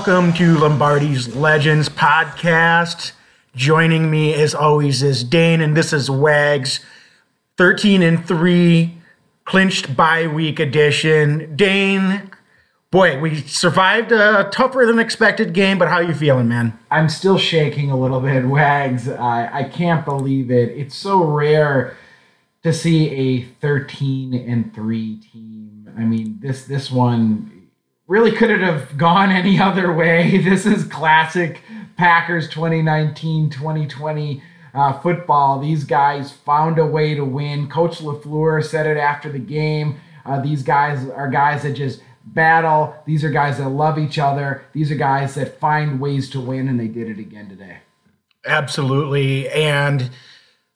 Welcome to Lombardi's Legends podcast. Joining me as always is Dane, and this is Wags, 13 and 3, clinched bye week edition. Dane, boy, we survived a tougher than expected game, but how you feeling, man? I'm still shaking a little bit, Wags. I, I can't believe it. It's so rare to see a 13 and 3 team. I mean, this this one really couldn't have gone any other way. This is classic Packers 2019 2020 uh, football. These guys found a way to win. Coach LaFleur said it after the game. Uh, these guys are guys that just battle. These are guys that love each other. These are guys that find ways to win, and they did it again today. Absolutely. And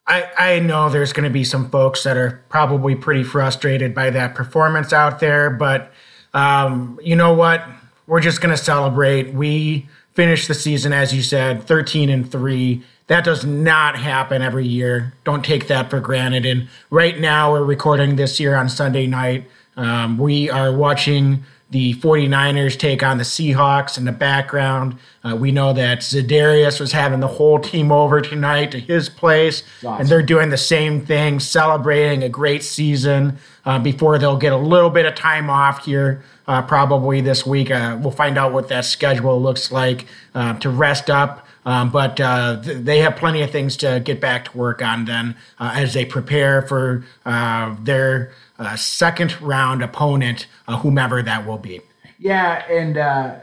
I, I know there's going to be some folks that are probably pretty frustrated by that performance out there, but um, you know what? We're just going to celebrate. We finished the season, as you said, 13 and 3. That does not happen every year. Don't take that for granted. And right now, we're recording this year on Sunday night. Um, we are watching the 49ers take on the Seahawks in the background. Uh, we know that Zadarius was having the whole team over tonight to his place, Awesome. and they're doing the same thing, celebrating a great season uh, before they'll get a little bit of time off here, uh, probably this week. Uh, we'll find out what that schedule looks like uh, to rest up. Um, but uh, th- they have plenty of things to get back to work on then uh, as they prepare for uh, their uh, second round opponent, uh, whomever that will be. Yeah, and uh,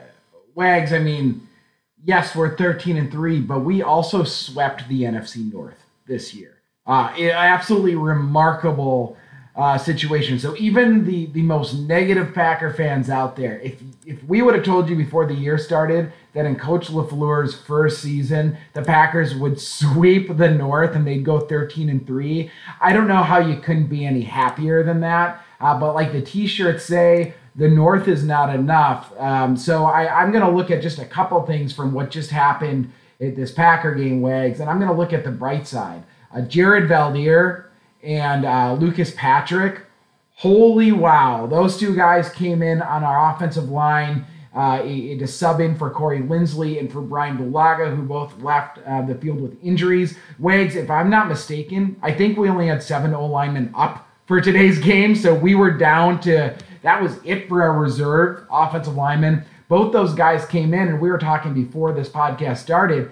Wags, I mean, yes, we're 13 and 3, but we also swept the NFC North this year. Uh, absolutely remarkable uh, situation. So even the the most negative Packer fans out there, if if we would have told you before the year started that in Coach LaFleur's first season the Packers would sweep the North and they'd go 13 and three, I don't know how you couldn't be any happier than that. Uh, but like the T-shirts say, the North is not enough. Um, so I, I'm going to look at just a couple things from what just happened at this Packer game, Wags, and I'm going to look at the bright side. Uh, Jared Veldheer and uh, Lucas Patrick. Holy wow. Those two guys came in on our offensive line uh, to sub in for Corey Linsley and for Brian Bulaga, who both left uh, the field with injuries. Wags, if I'm not mistaken, I think we only had seven O linemen up for today's game. So we were down to that was it for our reserve offensive linemen. Both those guys came in, and we were talking before this podcast started.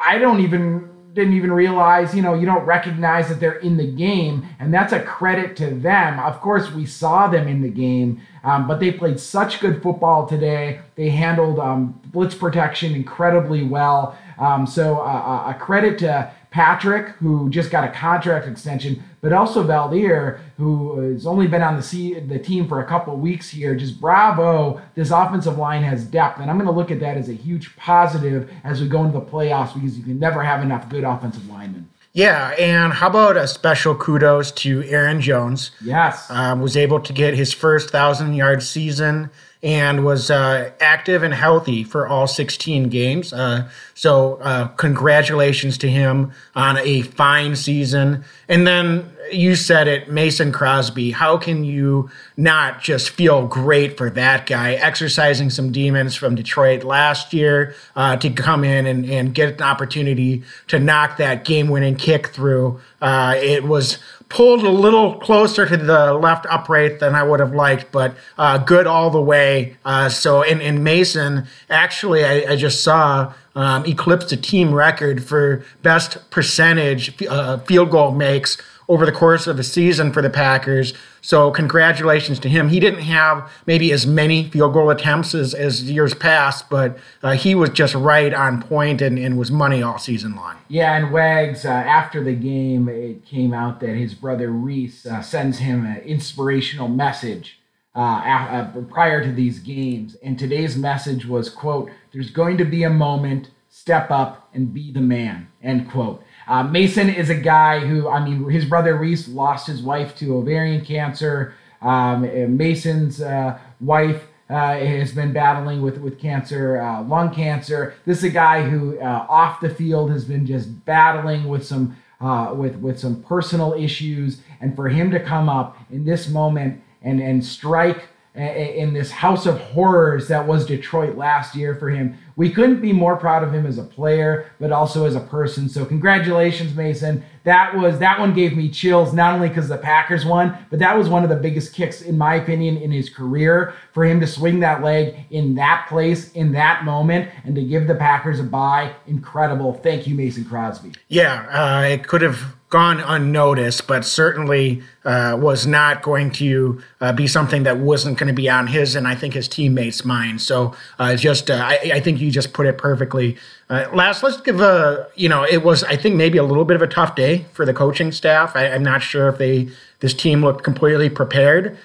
I don't even didn't even realize, you know, you don't recognize that they're in the game, and that's a credit to them. Of course, we saw them in the game, um, but they played such good football today. They handled um, blitz protection incredibly well. Um, so uh, a credit to Patrick, who just got a contract extension, but also Veldheer, who has only been on the se- the team for a couple of weeks here. Just bravo! This offensive line has depth, and I'm going to look at that as a huge positive as we go into the playoffs because you can never have enough good offensive linemen. Yeah, and how about a special kudos to Aaron Jones? Yes. um, was able to get his first thousand yard season and was uh, active and healthy for all 16 games. Uh, so, uh, congratulations to him on a fine season. And then you said it, Mason Crosby. How can you not just feel great for that guy exercising some demons from Detroit last year uh, to come in and, and get an opportunity to knock that game winning kick through? Uh, it was pulled a little closer to the left upright than I would have liked, but uh, good all the way. Uh, so, in, in Mason, actually, I, I just saw um, eclipsed a team record for best percentage uh, field goal makes over the course of a season for the Packers. So congratulations to him. He didn't have maybe as many field goal attempts as, as years past, but uh, he was just right on point and, and was money all season long. Yeah, and Wags, uh, after the game, it came out that his brother Reese uh, sends him an inspirational message uh, uh, prior to these games. And today's message was, quote, there's going to be a moment, step up and be the man. End quote. Uh, Mason is a guy who, I mean, his brother Reese lost his wife to ovarian cancer. Um, Mason's uh, wife uh, has been battling with with cancer, uh, lung cancer. This is a guy who uh, off the field has been just battling with some uh, with with some personal issues, and for him to come up in this moment and and strike in this house of horrors that was Detroit last year for him. We couldn't be more proud of him as a player, but also as a person. So congratulations, Mason. That was that one gave me chills, not only because the Packers won, but that was one of the biggest kicks, in my opinion, in his career. For him to swing that leg in that place, in that moment, and to give the Packers a bye, incredible. Thank you, Mason Crosby. Yeah, uh, it could have gone unnoticed, but certainly uh, was not going to uh, be something that wasn't going to be on his and I think his teammates' mind. So uh, just, uh, I, I, think you just put it perfectly. Uh, last, let's give a, you know, it was, I think, maybe a little bit of a tough day for the coaching staff. I, I'm not sure if they this team looked completely prepared.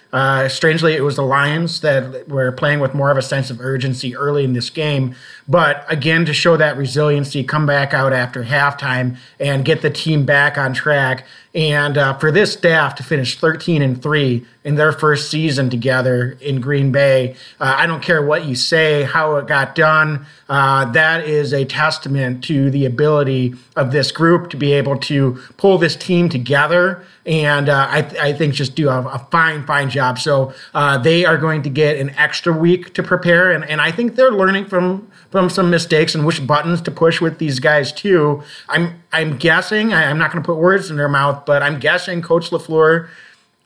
Strangely, it was the Lions that were playing with more of a sense of urgency early in this game. But again, to show that resiliency, come back out after halftime and get the team back on track. And uh, for this staff to finish 13 and 3 in their first season together in Green Bay, uh, I don't care what you say, how it got done. Uh, that is a testament to the ability of this group to be able to pull this team together and uh, I, th- I, think just do a, a, fine, fine job. So uh, they are going to get an extra week to prepare, and, and I think they're learning from from some mistakes and which buttons to push with these guys too. I'm I'm guessing I, am not going to put words in their mouth, but I'm guessing Coach LaFleur,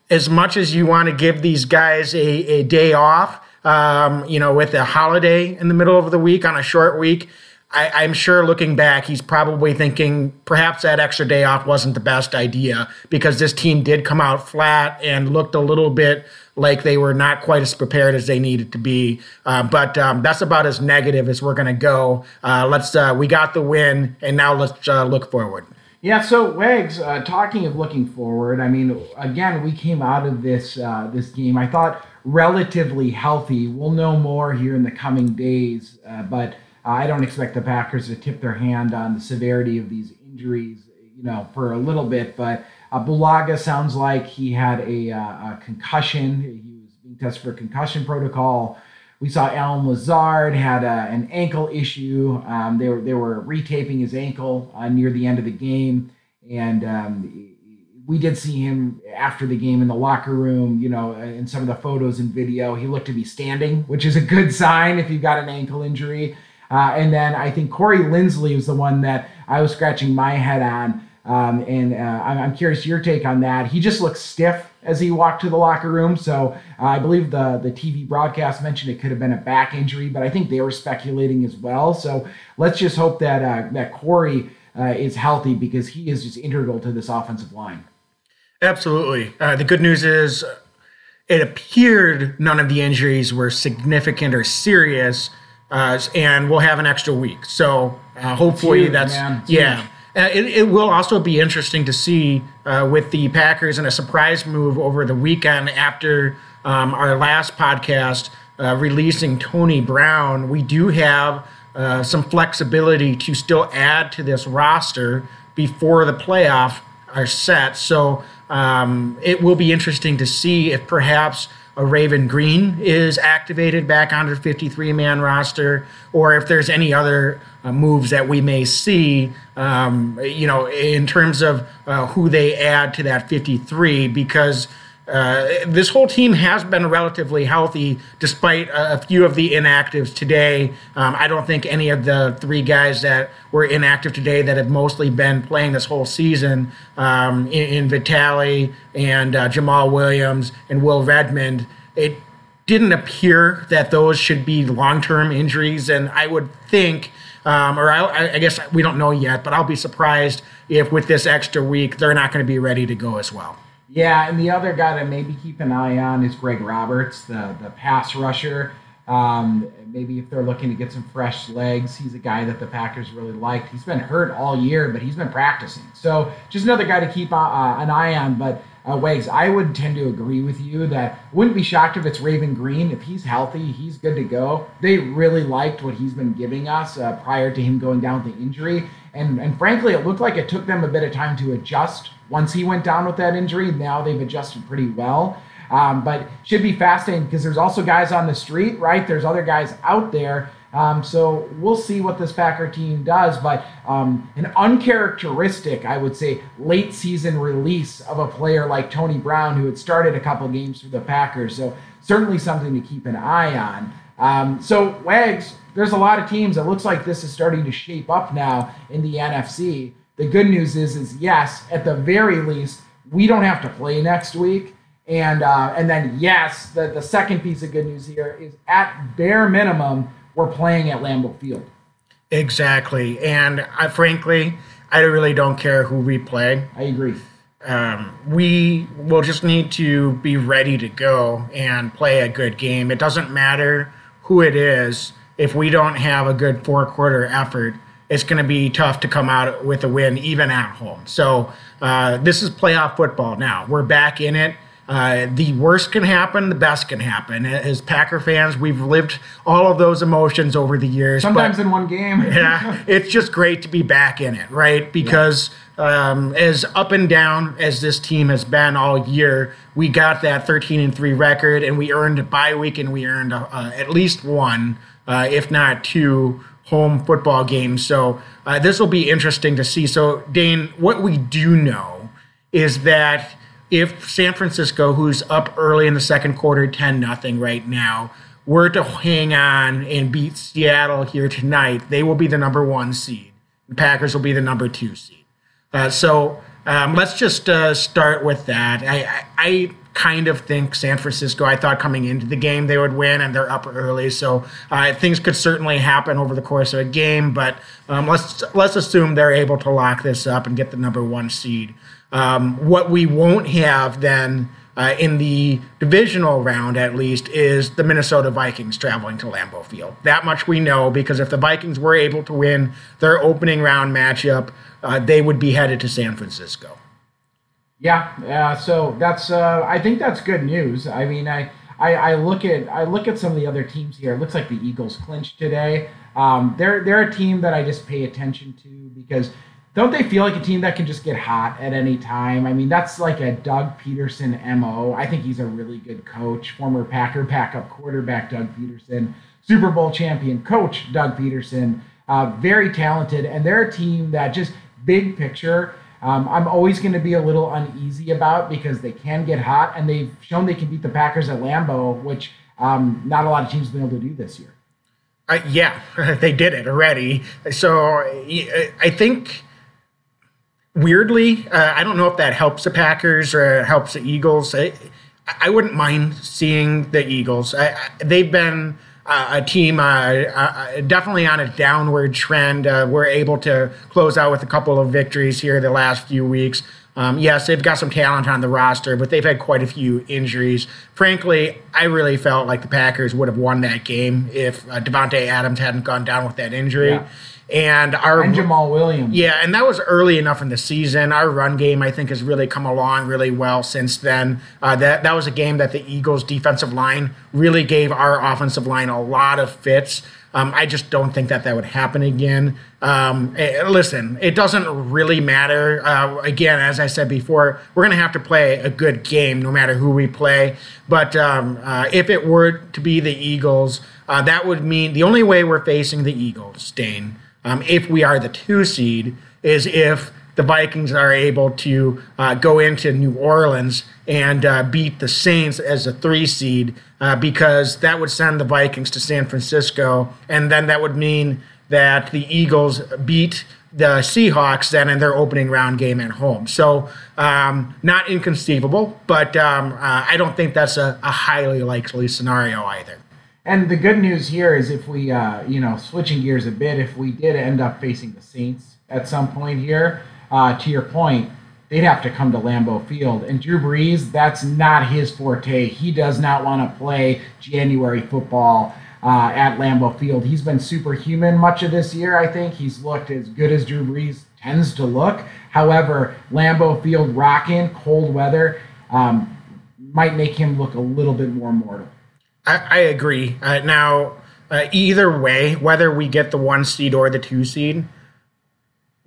as much as you want to give these guys a, a day off, um, you know, with a holiday in the middle of the week on a short week I, am sure looking back, he's probably thinking perhaps that extra day off wasn't the best idea because this team did come out flat and looked a little bit like they were not quite as prepared as they needed to be. Uh, but um, that's about as negative as we're going to go. Uh, let's uh, we got the win, and now let's uh, look forward. Yeah, so Wags, uh, talking of looking forward, I mean, again, we came out of this uh, this game. I thought relatively healthy. We'll know more here in the coming days, but I don't expect the Packers to tip their hand on the severity of these injuries, you know, for a little bit. But uh, Bulaga sounds like he had a, uh, a, concussion. He was being tested for concussion protocol. We saw Allen Lazard had a, an ankle issue. Um, they were they were retaping his ankle uh, near the end of the game, and um, we did see him after the game in the locker room. You know, in some of the photos and video, he looked to be standing, which is a good sign if you've got an ankle injury. Uh, and then I think Corey Linsley was the one that I was scratching my head on. Um, and uh, I'm, curious your take on that. He just looked stiff as he walked to the locker room. So uh, I believe the the TV broadcast mentioned it could have been a back injury, but I think they were speculating as well. So let's just hope that uh, that Corey uh, is healthy because he is just integral to this offensive line. Absolutely. Uh, the good news is it appeared none of the injuries were significant or serious uh, and we'll have an extra week. So uh, hopefully huge, that's man. yeah. Uh, it, it, will also be interesting to see uh, with the Packers and a surprise move over the weekend after um, our last podcast uh, releasing Tony Brown. We do have uh, some flexibility to still add to this roster before the playoff are set. So um, it will be interesting to see if perhaps a Raven Greene is activated back onto the 53 man roster, or if there's any other uh, moves that we may see, um, you know, in terms of uh, who they add to that 53, because uh, this whole team has been relatively healthy despite a, a few of the inactives today. Um, I don't think any of the three guys that were inactive today that have mostly been playing this whole season um, in, in and uh, Jamaal Williams and Will Redmond, it didn't appear that those should be long term injuries. And I would think. Um, or I, I, guess we don't know yet, but I'll be surprised if with this extra week they're not going to be ready to go as well. Yeah, and the other guy to maybe keep an eye on is Greg Roberts, the the pass rusher. Um, maybe if they're looking to get some fresh legs, he's a guy that the Packers really liked. He's been hurt all year, but he's been practicing. So just another guy to keep uh, uh an eye on. But uh, Wags, I would tend to agree with you that wouldn't be shocked if it's Raven Greene. If he's healthy, he's good to go. They really liked what he's been giving us uh, prior to him going down with the injury. And, and frankly, it looked like it took them a bit of time to adjust once he went down with that injury. Now they've adjusted pretty well. Um, but should be fascinating because there's also guys on the street, right? There's other guys out there. Um, so we'll see what this Packer team does. But um, an uncharacteristic, I would say, late season release of a player like Tony Brown, who had started a couple games for the Packers. So certainly something to keep an eye on. Um, so Wags, there's a lot of teams. It looks like this is starting to shape up now in the NFC. The good news is, is yes, at the very least, we don't have to play next week. And uh, and then yes, the, the second piece of good news here is at bare minimum, we're playing at Lambeau Field. Exactly. And I, frankly, I really don't care who we play. I agree. Um, we will just need to be ready to go and play a good game. It doesn't matter who it is. If we don't have a good four quarter effort, it's going to be tough to come out with a win, even at home. So, uh, this is playoff football now. We're back in it. Uh, the worst can happen, the best can happen. As Packer fans, we've lived all of those emotions over the years. Sometimes in one game. yeah, it's just great to be back in it, right? Because yeah. Um, as up and down as this team has been all year, we got that 13 and 3 record and we earned a bye week and we earned uh, at least one, uh, if not two, home football games. So uh, this will be interesting to see. So, Dane, what we do know is that if San Francisco, who's up early in the second quarter, 10 nothing right now, were to hang on and beat Seattle here tonight, they will be the number one seed. The Packers will be the number two seed. Uh, so um, let's just uh, start with that. I, I, kind of think San Francisco, I thought coming into the game they would win, and they're up early. So uh, things could certainly happen over the course of a game, but um, let's, let's assume they're able to lock this up and get the number one seed. Um, what we won't have then uh, in the divisional round, at least, is the Minnesota Vikings traveling to Lambeau Field. That much we know because if the Vikings were able to win their opening round matchup, uh, they would be headed to San Francisco. Yeah, uh, so that's uh, I think that's good news. I mean, I, I, I look at I look at some of the other teams here. It looks like the Eagles clinched today. Um, they're they're a team that I just pay attention to because don't they feel like a team that can just get hot at any time? I mean, that's like a Doug Pederson MO. I think he's a really good coach. Former Packer backup quarterback Doug Pederson, Super Bowl champion coach Doug Pederson, uh, very talented. And they're a team that just big picture. Um, I'm always going to be a little uneasy about because they can get hot and they've shown they can beat the Packers at Lambeau, which um, not a lot of teams have been able to do this year. Uh, yeah, they did it already. So I think weirdly, uh, I don't know if that helps the Packers or helps the Eagles. I, I wouldn't mind seeing the Eagles. I, I, they've been a team uh, definitely on a downward trend. Uh, we're able to close out with a couple of victories here the last few weeks. Um, yes, they've got some talent on the roster, but they've had quite a few injuries. Frankly, I really felt like the Packers would have won that game if uh, Davante Adams hadn't gone down with that injury. Yeah and our and Jamaal Williams. Yeah, and that was early enough in the season. Our run game, I think, has really come along really well since then. Uh, that that was a game that the Eagles' defensive line really gave our offensive line a lot of fits. Um, I just don't think that that would happen again. Um, eh, listen, it doesn't really matter. Uh, again, as I said before, we're going to have to play a good game no matter who we play. But um, uh, if it were to be the Eagles, uh, that would mean the only way we're facing the Eagles, Dane, um, if we are the two seed, is if the Vikings are able to uh, go into New Orleans and uh, beat the Saints as a three seed, uh, because that would send the Vikings to San Francisco, and then that would mean that the Eagles beat the Seahawks then in their opening round game at home. So, um, not inconceivable, but um, uh, I don't think that's a, a highly likely scenario either. And the good news here is if we, uh, you know, switching gears a bit, if we did end up facing the Saints at some point here, uh, to your point, they'd have to come to Lambeau Field. And Drew Brees, that's not his forte. He does not want to play January football uh, at Lambeau Field. He's been superhuman much of this year, I think. He's looked as good as Drew Brees tends to look. However, Lambeau Field rocking, cold weather, um, might make him look a little bit more mortal. I, I agree. Uh, now, uh, either way, whether we get the one seed or the two seed,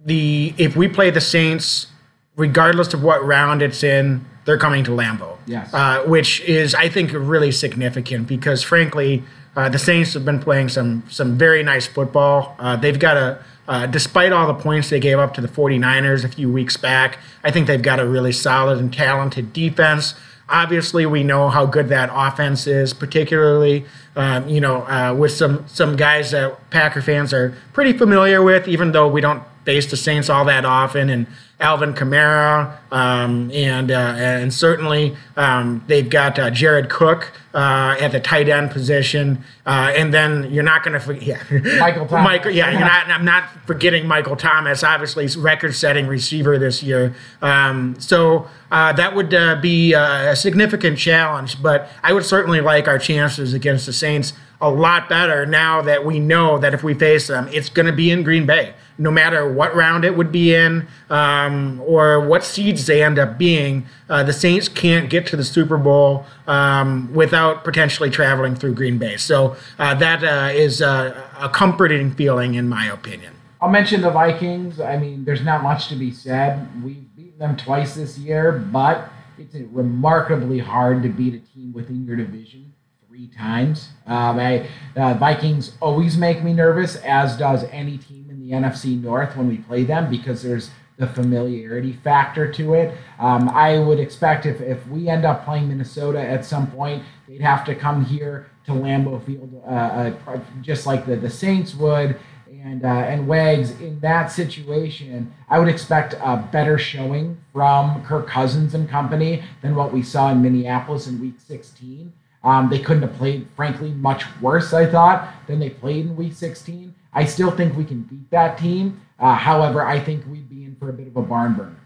the if we play the Saints, regardless of what round it's in, they're coming to Lambeau. Yes. Uh, which is, I think, really significant because, frankly, uh, the Saints have been playing some some very nice football. Uh, they've got a, uh, despite all the points they gave up to the 49ers a few weeks back, I think they've got a really solid and talented defense. Obviously, we know how good that offense is, particularly um, you know uh, with some some guys that Packer fans are pretty familiar with, even though we don't face the Saints all that often. And Alvin Kamara, um, and uh, and certainly um, they've got uh, Jared Cook uh, at the tight end position, uh, and then you're not going to forget yeah. Michael Thomas. Michael, yeah, you're not, I'm not forgetting Michael Thomas, obviously record-setting receiver this year. Um, so uh, that would uh, be a significant challenge, but I would certainly like our chances against the Saints a lot better now that we know that if we face them, it's going to be in Green Bay no matter what round it would be in um, or what seeds they end up being, uh, the Saints can't get to the Super Bowl um, without potentially traveling through Green Bay. So uh, that uh, is a, a comforting feeling, in my opinion. I'll mention the Vikings. I mean, there's not much to be said. We've beaten them twice this year, but it's remarkably hard to beat a team within your division three times. Um, I, uh, Vikings always make me nervous, as does any team in the NFC North when we play them because there's the familiarity factor to it. Um, I would expect if, if we end up playing Minnesota at some point, they'd have to come here to Lambeau Field, uh, uh, just like the, the Saints would. And, uh, and Wags, in that situation, I would expect a better showing from Kirk Cousins and company than what we saw in Minneapolis in week 16. Um, they couldn't have played, frankly, much worse, I thought, than they played in week 16. I still think we can beat that team. Uh, however, I think we'd be in for a bit of a barn burner.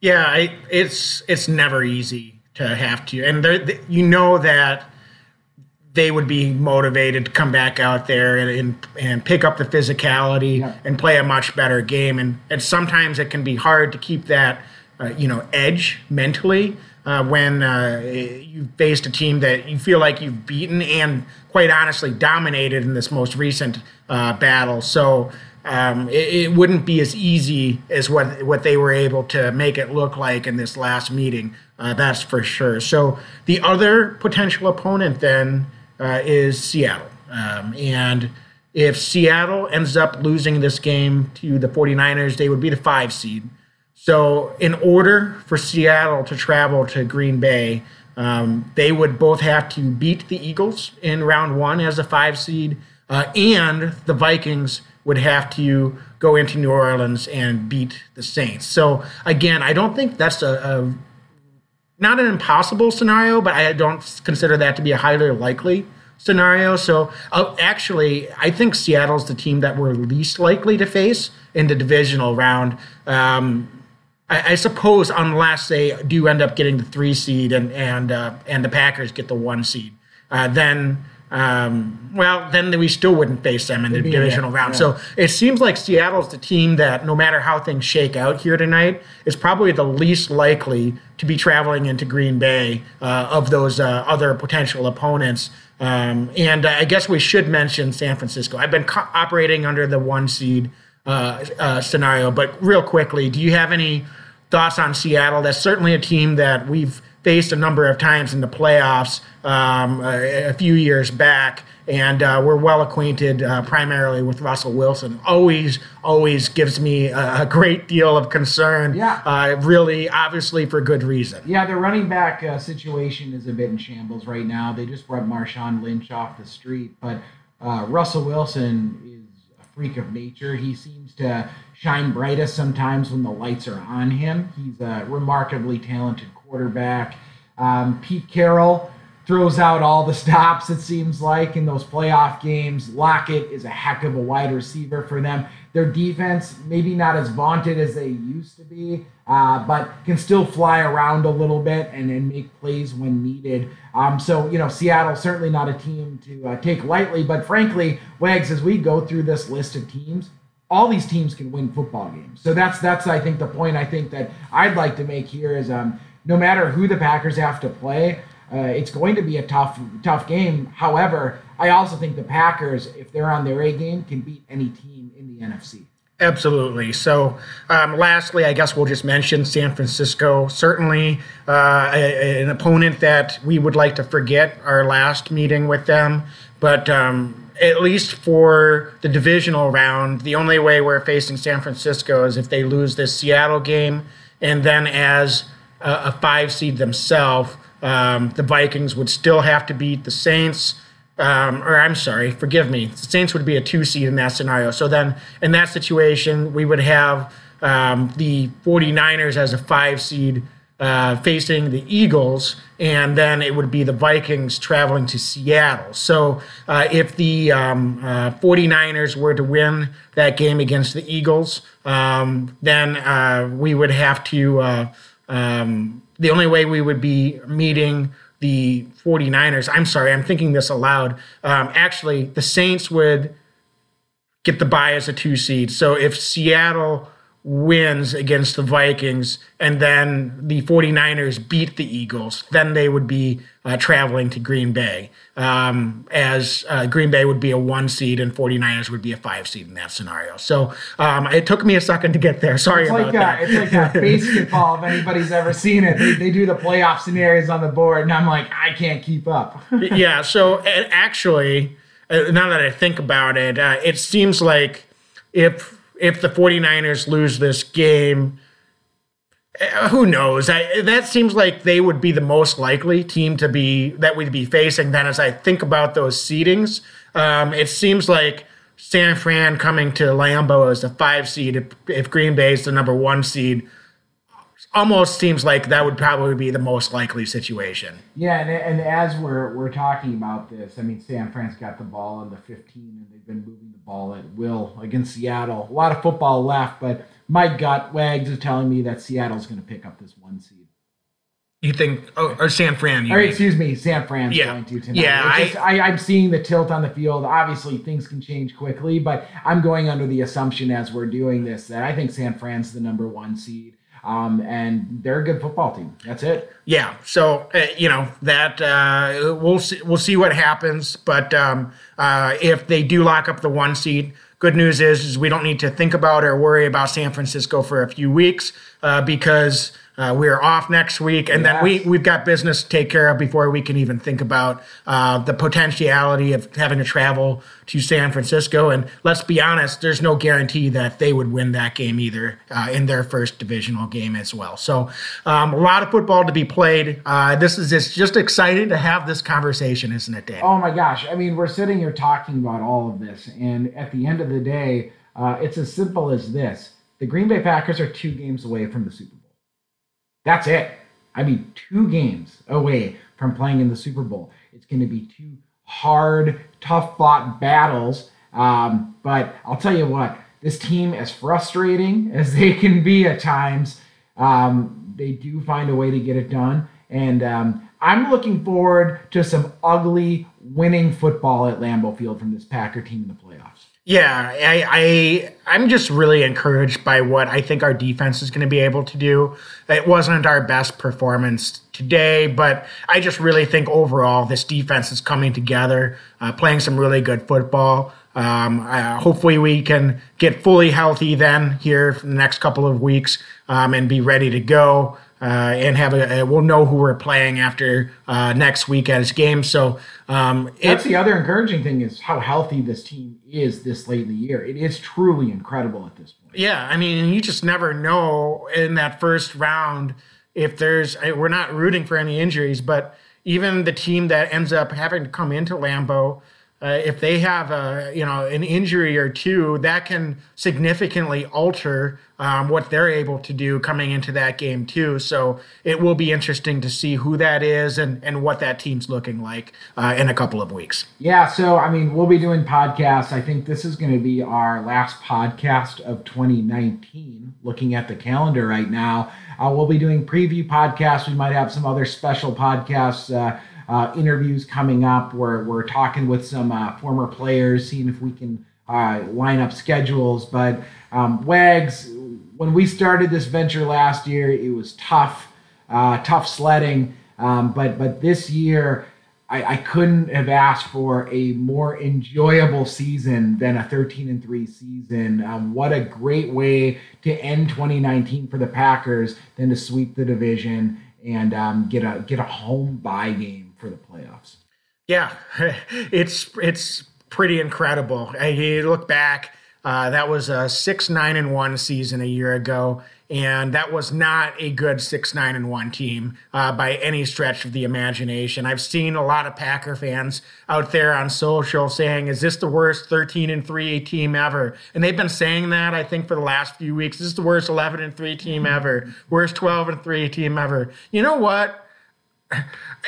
Yeah, I, it's it's never easy to have to, and they, you know that they would be motivated to come back out there and and, and pick up the physicality yeah. and play a much better game. And and sometimes it can be hard to keep that you know edge mentally uh, when uh, you faced a team that you feel like you've beaten and quite honestly dominated in this most recent uh, battle. So um, it, it, wouldn't be as easy as what what they were able to make it look like in this last meeting. Uh, that's for sure. So the other potential opponent then uh, is Seattle, um, and if Seattle ends up losing this game to the 49ers, they would be the five seed. So, in order for Seattle to travel to Green Bay, um, they would both have to beat the Eagles in round one as a five seed, uh, and the Vikings would have to go into New Orleans and beat the Saints. So, again, I don't think that's a, a not an impossible scenario, but I don't consider that to be a highly likely scenario. So, uh, actually, I think Seattle's the team that we're least likely to face in the divisional round. Um, I, I, suppose unless they do end up getting the three seed and and uh, and the Packers get the one seed, uh, then um, well then we still wouldn't face them in the divisional yeah, round. Yeah. So it seems like Seattle's the team that no matter how things shake out here tonight is probably the least likely to be traveling into Green Bay uh, of those uh, other potential opponents. Um, and I guess we should mention San Francisco. I've been co- operating under the one seed uh, uh, scenario, but real quickly, do you have any? Thoughts on Seattle. That's certainly a team that we've faced a number of times in the playoffs um, a, a, few years back, and uh, we're well acquainted uh, primarily with Russell Wilson. Always, always gives me a, a great deal of concern. Yeah. Uh, really, obviously, for good reason. Yeah, the running back uh, situation is a bit in shambles right now. They just brought Marshawn Lynch off the street, but uh, Russell Wilson is a freak of nature. He seems to shine brightest sometimes when the lights are on him. He's a remarkably talented quarterback. Um, Pete Carroll throws out all the stops, it seems like, in those playoff games. Lockett is a heck of a wide receiver for them. Their defense, maybe not as vaunted as they used to be, uh, but can still fly around a little bit and, and make plays when needed. Um, so, you know, Seattle certainly not a team to uh, take lightly, but frankly, Wags, as we go through this list of teams, all these teams can win football games. So that's that's I think the point I think that I'd like to make here is um no matter who the Packers have to play, uh, it's going to be a tough, tough game. However, I also think the Packers, if they're on their A game, can beat any team in the NFC. Absolutely. So, um, lastly, I guess we'll just mention San Francisco. Certainly, uh, a, an opponent that we would like to forget our last meeting with them. But um, at least for the divisional round, the only way we're facing San Francisco is if they lose this Seattle game, and then as a, a five seed themselves, um, the Vikings would still have to beat the Saints. Um, or I'm sorry, forgive me. The Saints would be a two seed in that scenario. So then, in that situation, we would have um, the 49ers as a five seed uh, facing the Eagles, and then it would be the Vikings traveling to Seattle. So uh, if the um, uh, 49ers were to win that game against the Eagles, um, then uh, we would have to. Uh, um, the only way we would be meeting the 49ers, I'm sorry, I'm thinking this aloud. Um, actually, the Saints would get the bye as a two seed. So if Seattle wins against the Vikings and then the 49ers beat the Eagles, then they would be uh, traveling to Green Bay. Um, as uh, Green Bay would be a one seed and 49ers would be a five seed in that scenario. So um, it took me a second to get there. Sorry it's about like that. A, it's like a basketball. if anybody's ever seen it, they, they do the playoff scenarios on the board, and I'm like, I can't keep up. yeah. So actually, uh, now that I think about it, uh, it seems like if if the 49ers lose this game, uh, who knows? I, that seems like they would be the most likely team to be that we'd be facing. Then, as I think about those seedings, um, it seems like San Fran coming to Lambeau as a five seed. If, if Green Bay is the number one seed, almost seems like that would probably be the most likely situation. Yeah, and, and as we're we're talking about this, I mean, San Fran's got the ball on the 15, and they've been moving the ball at will against Seattle. A lot of football left, but my gut wags is telling me that Seattle's going to pick up this one seed. You think, oh, or San Fran? You Or mean. excuse me, San Fran's Yeah. going to tonight. Yeah, just- I, I, am seeing the tilt on the field. Obviously, things can change quickly, but I'm going under the assumption as we're doing this that I think San Fran's the number one seed. Um, and they're a good football team. That's it. Yeah, so uh, you know that uh, we'll see, we'll see what happens. But um, uh, if they do lock up the one seed, good news is, is we don't need to think about or worry about San Francisco for a few weeks uh, because uh, we're off next week, and then we we've got business to take care of before we can even think about uh, the potentiality of having to travel to San Francisco. And let's be honest, there's no guarantee that they would win that game either uh, in their first divisional game as well. So um, a lot of football to be played. Uh, this is it's just exciting to have this conversation, isn't it, Dan? Oh my gosh. I mean, we're sitting here talking about all of this, and at the end of the day, uh, it's as simple as this the Green Bay Packers are two games away from the Super Bowl. That's it. I mean, two games away from playing in the Super Bowl. It's going to be two hard, tough fought battles. Um, but I'll tell you what, this team, as frustrating as they can be at times, um, they do find a way to get it done. And um, I'm looking forward to some ugly winning football at Lambeau Field from this Packer team in the playoffs. Yeah, I, I I'm just really encouraged by what I think our defense is going to be able to do. It wasn't our best performance today, but I just really think overall this defense is coming together, uh, playing some really good football. Um, uh, hopefully, we can get fully healthy then here for the next couple of weeks um, and be ready to go. Uh, and have a, we'll know who we're playing after uh, next week at his game. So um, That's it, the other encouraging thing is how healthy this team is this late in the year. It is truly incredible at this point. Yeah, I mean, you just never know in that first round if there's. We're not rooting for any injuries, but even the team that ends up having to come into Lambeau, uh, if they have a you know an injury or two, that can significantly alter um, what they're able to do coming into that game too. So it will be interesting to see who that is and and what that team's looking like uh, in a couple of weeks. Yeah, so I mean, we'll be doing podcasts. I think this is going to be our last podcast of 2019. Looking at the calendar right now, uh, we'll be doing preview podcasts. We might have some other special podcasts, uh, interviews coming up where we're talking with some uh, former players, seeing if we can uh, line up schedules. But um, Wags, when we started this venture last year, it was tough. uh, tough sledding. Um, but but this year, I, I couldn't have asked for a more enjoyable season than a 13 and three season. Um, what a great way to end 2019 for the Packers than to sweep the division and um, get a get a home bye game for the playoffs. Yeah, it's it's pretty incredible. You look back, uh, that was a six nine and one season a year ago, and that was not a good six nine and one team uh, by any stretch of the imagination. I've seen a lot of Packer fans out there on social saying, "Is this the worst thirteen and three team ever?" And they've been saying that I think for the last few weeks. This is the worst eleven and three team ever, worst twelve and three team ever. You know what?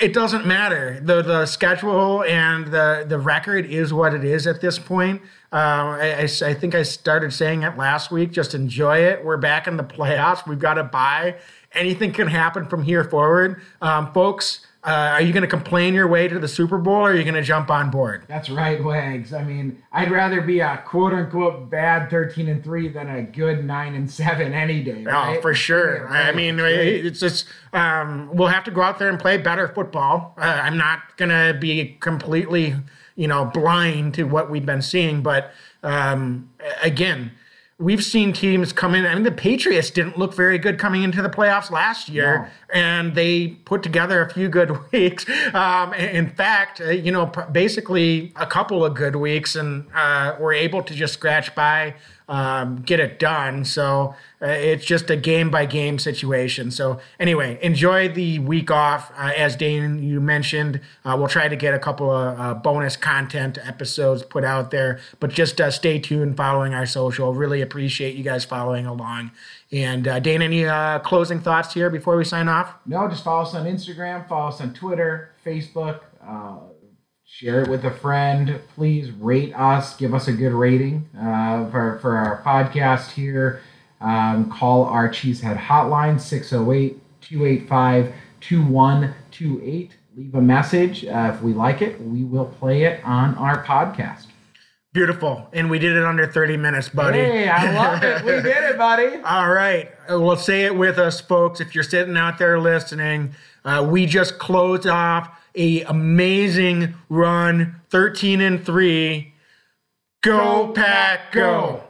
It doesn't matter. The the schedule and the the record is what it is at this point. Uh, I, I, I, think I started saying it last week. Just enjoy it. We're back in the playoffs. We've got to buy. Anything can happen from here forward, um, folks. Uh, are you going to complain your way to the Super Bowl or are you going to jump on board? That's right, Wags. I mean, I'd rather be a quote unquote bad 13 and 3 than a good 9 and 7 any day. Oh, right? Oh, for sure. Yeah, right. I mean, it's just, um, we'll have to go out there and play better football. Uh, I'm not going to be completely, you know, blind to what we've been seeing. But um, again, we've seen teams come in. I mean, the Patriots didn't look very good coming into the playoffs last year, no. and they put together a few good weeks. Um, in fact, uh, you know, basically a couple of good weeks, and uh, were able to just scratch by um, get it done. So uh, it's just a game by game situation. So anyway, enjoy the week off. Uh, as Dane you mentioned, uh, we'll try to get a couple of uh, bonus content episodes put out there. But just uh, stay tuned, following our social. Really appreciate you guys following along. And uh, Dane, any closing thoughts here before we sign off? No, just follow us on Instagram, follow us on Twitter, Facebook share it with a friend. Please rate us, give us a good rating uh, for, for our podcast here. Um, call our Cheesehead hotline, 608 285 2128. Leave a message. Uh, if we like it, we will play it on our podcast. Beautiful. And we did it under 30 minutes, buddy. Hey, I love it. We did it, buddy. All right. Well, say it with us, folks. If you're sitting out there listening, uh, we just closed off a amazing run, 13 and 3. Go, go Pack, go.